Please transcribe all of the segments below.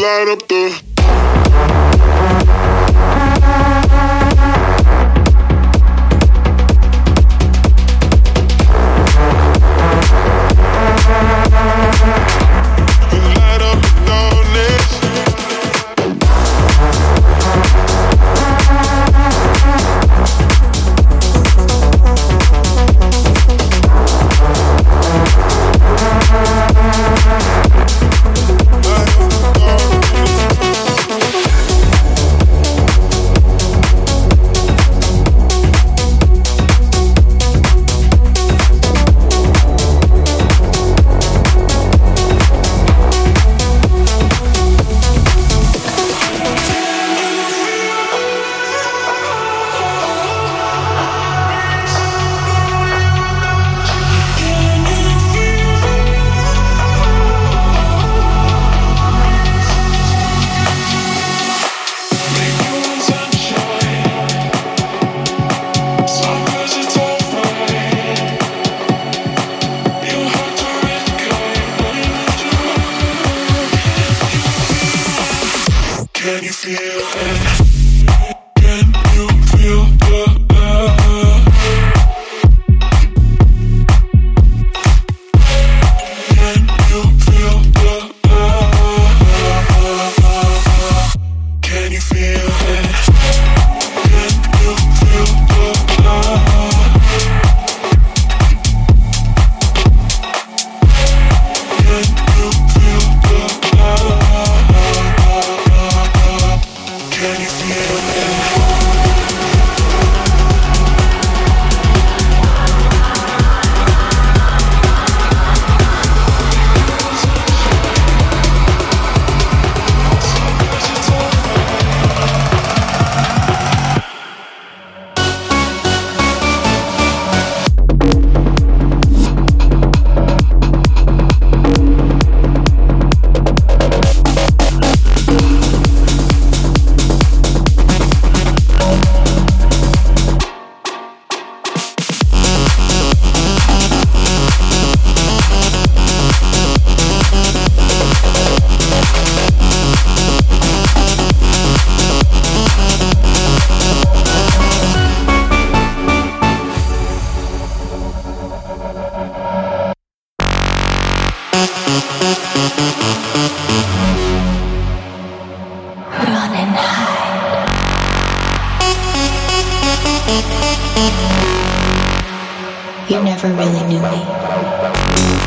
light up the Bye.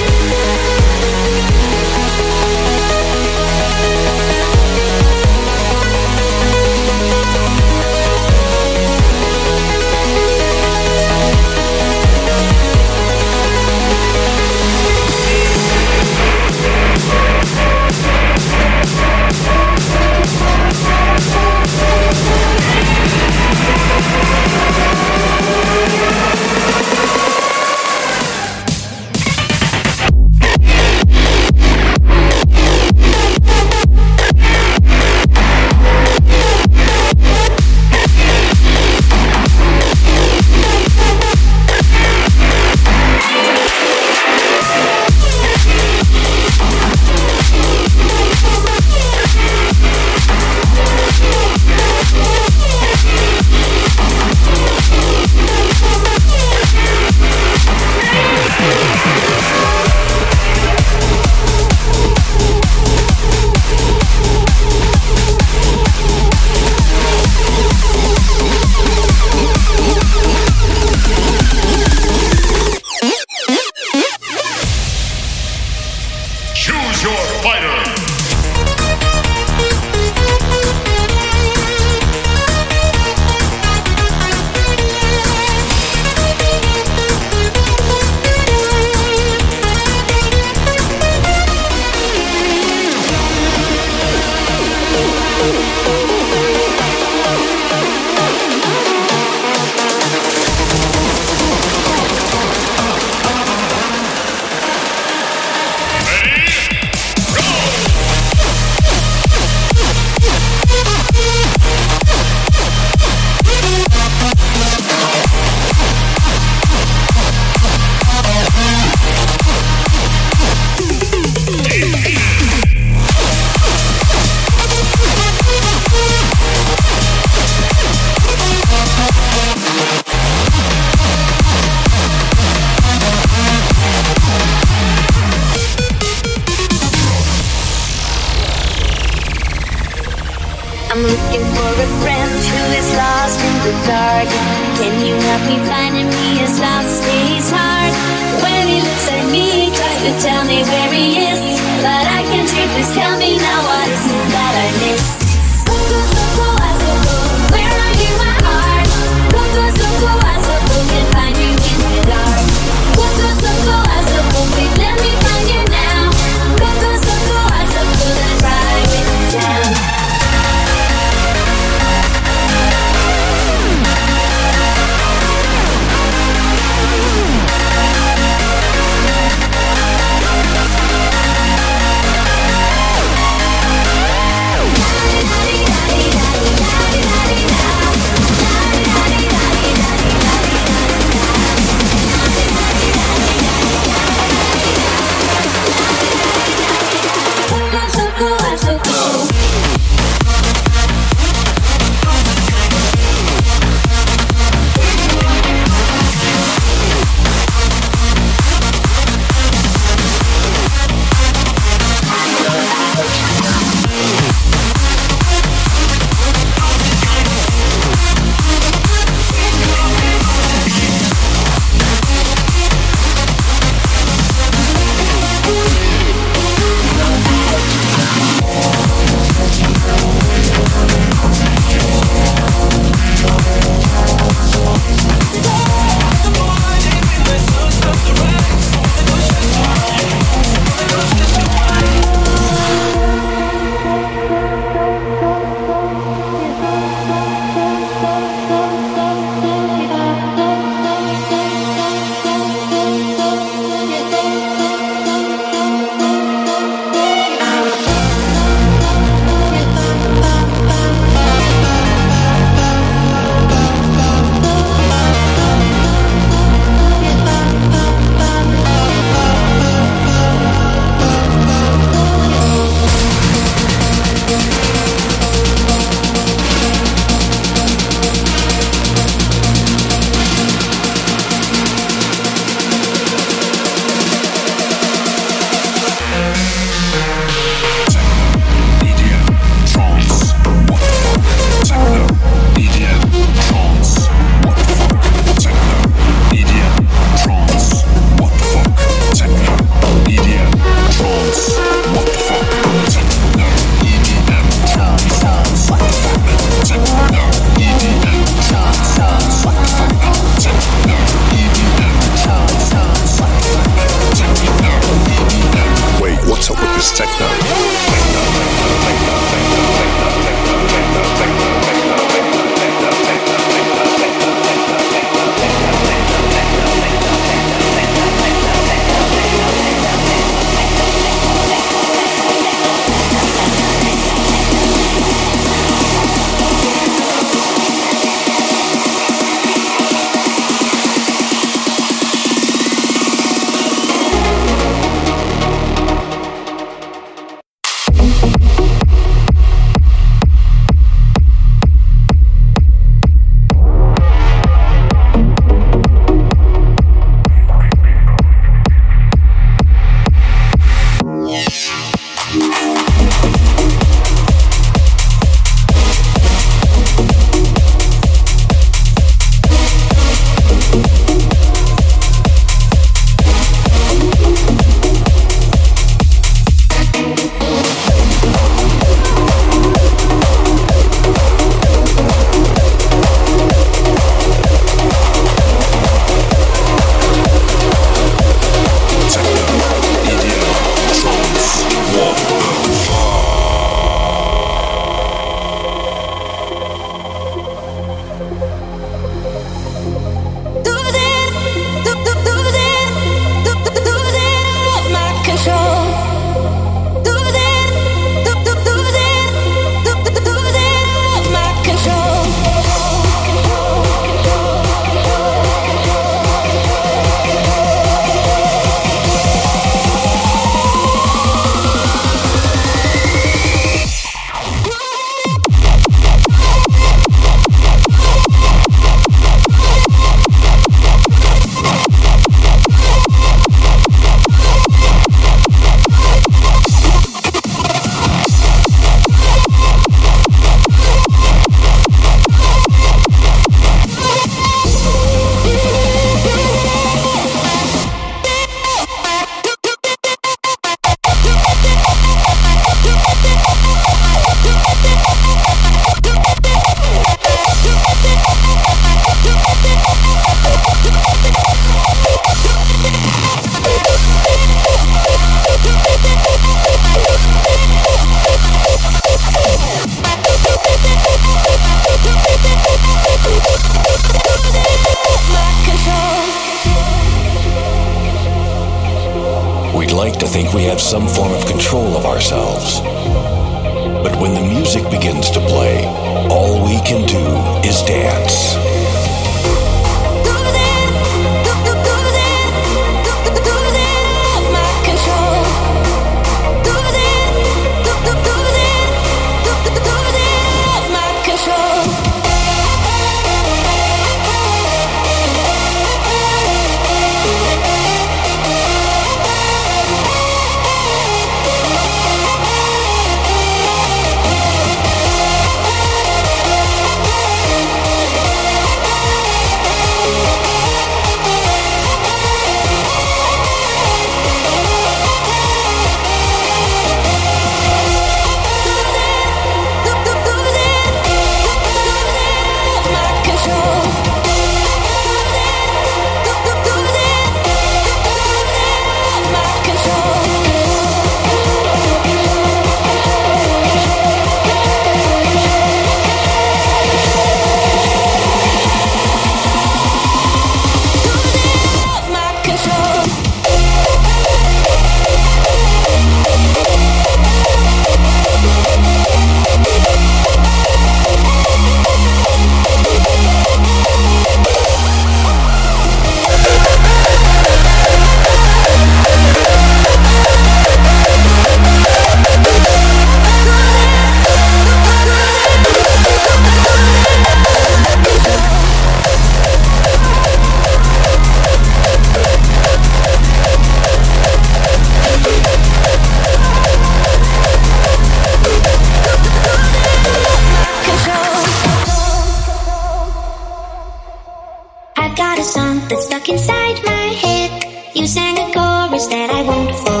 got a song that's stuck inside my head. You sang a chorus that I won't forget.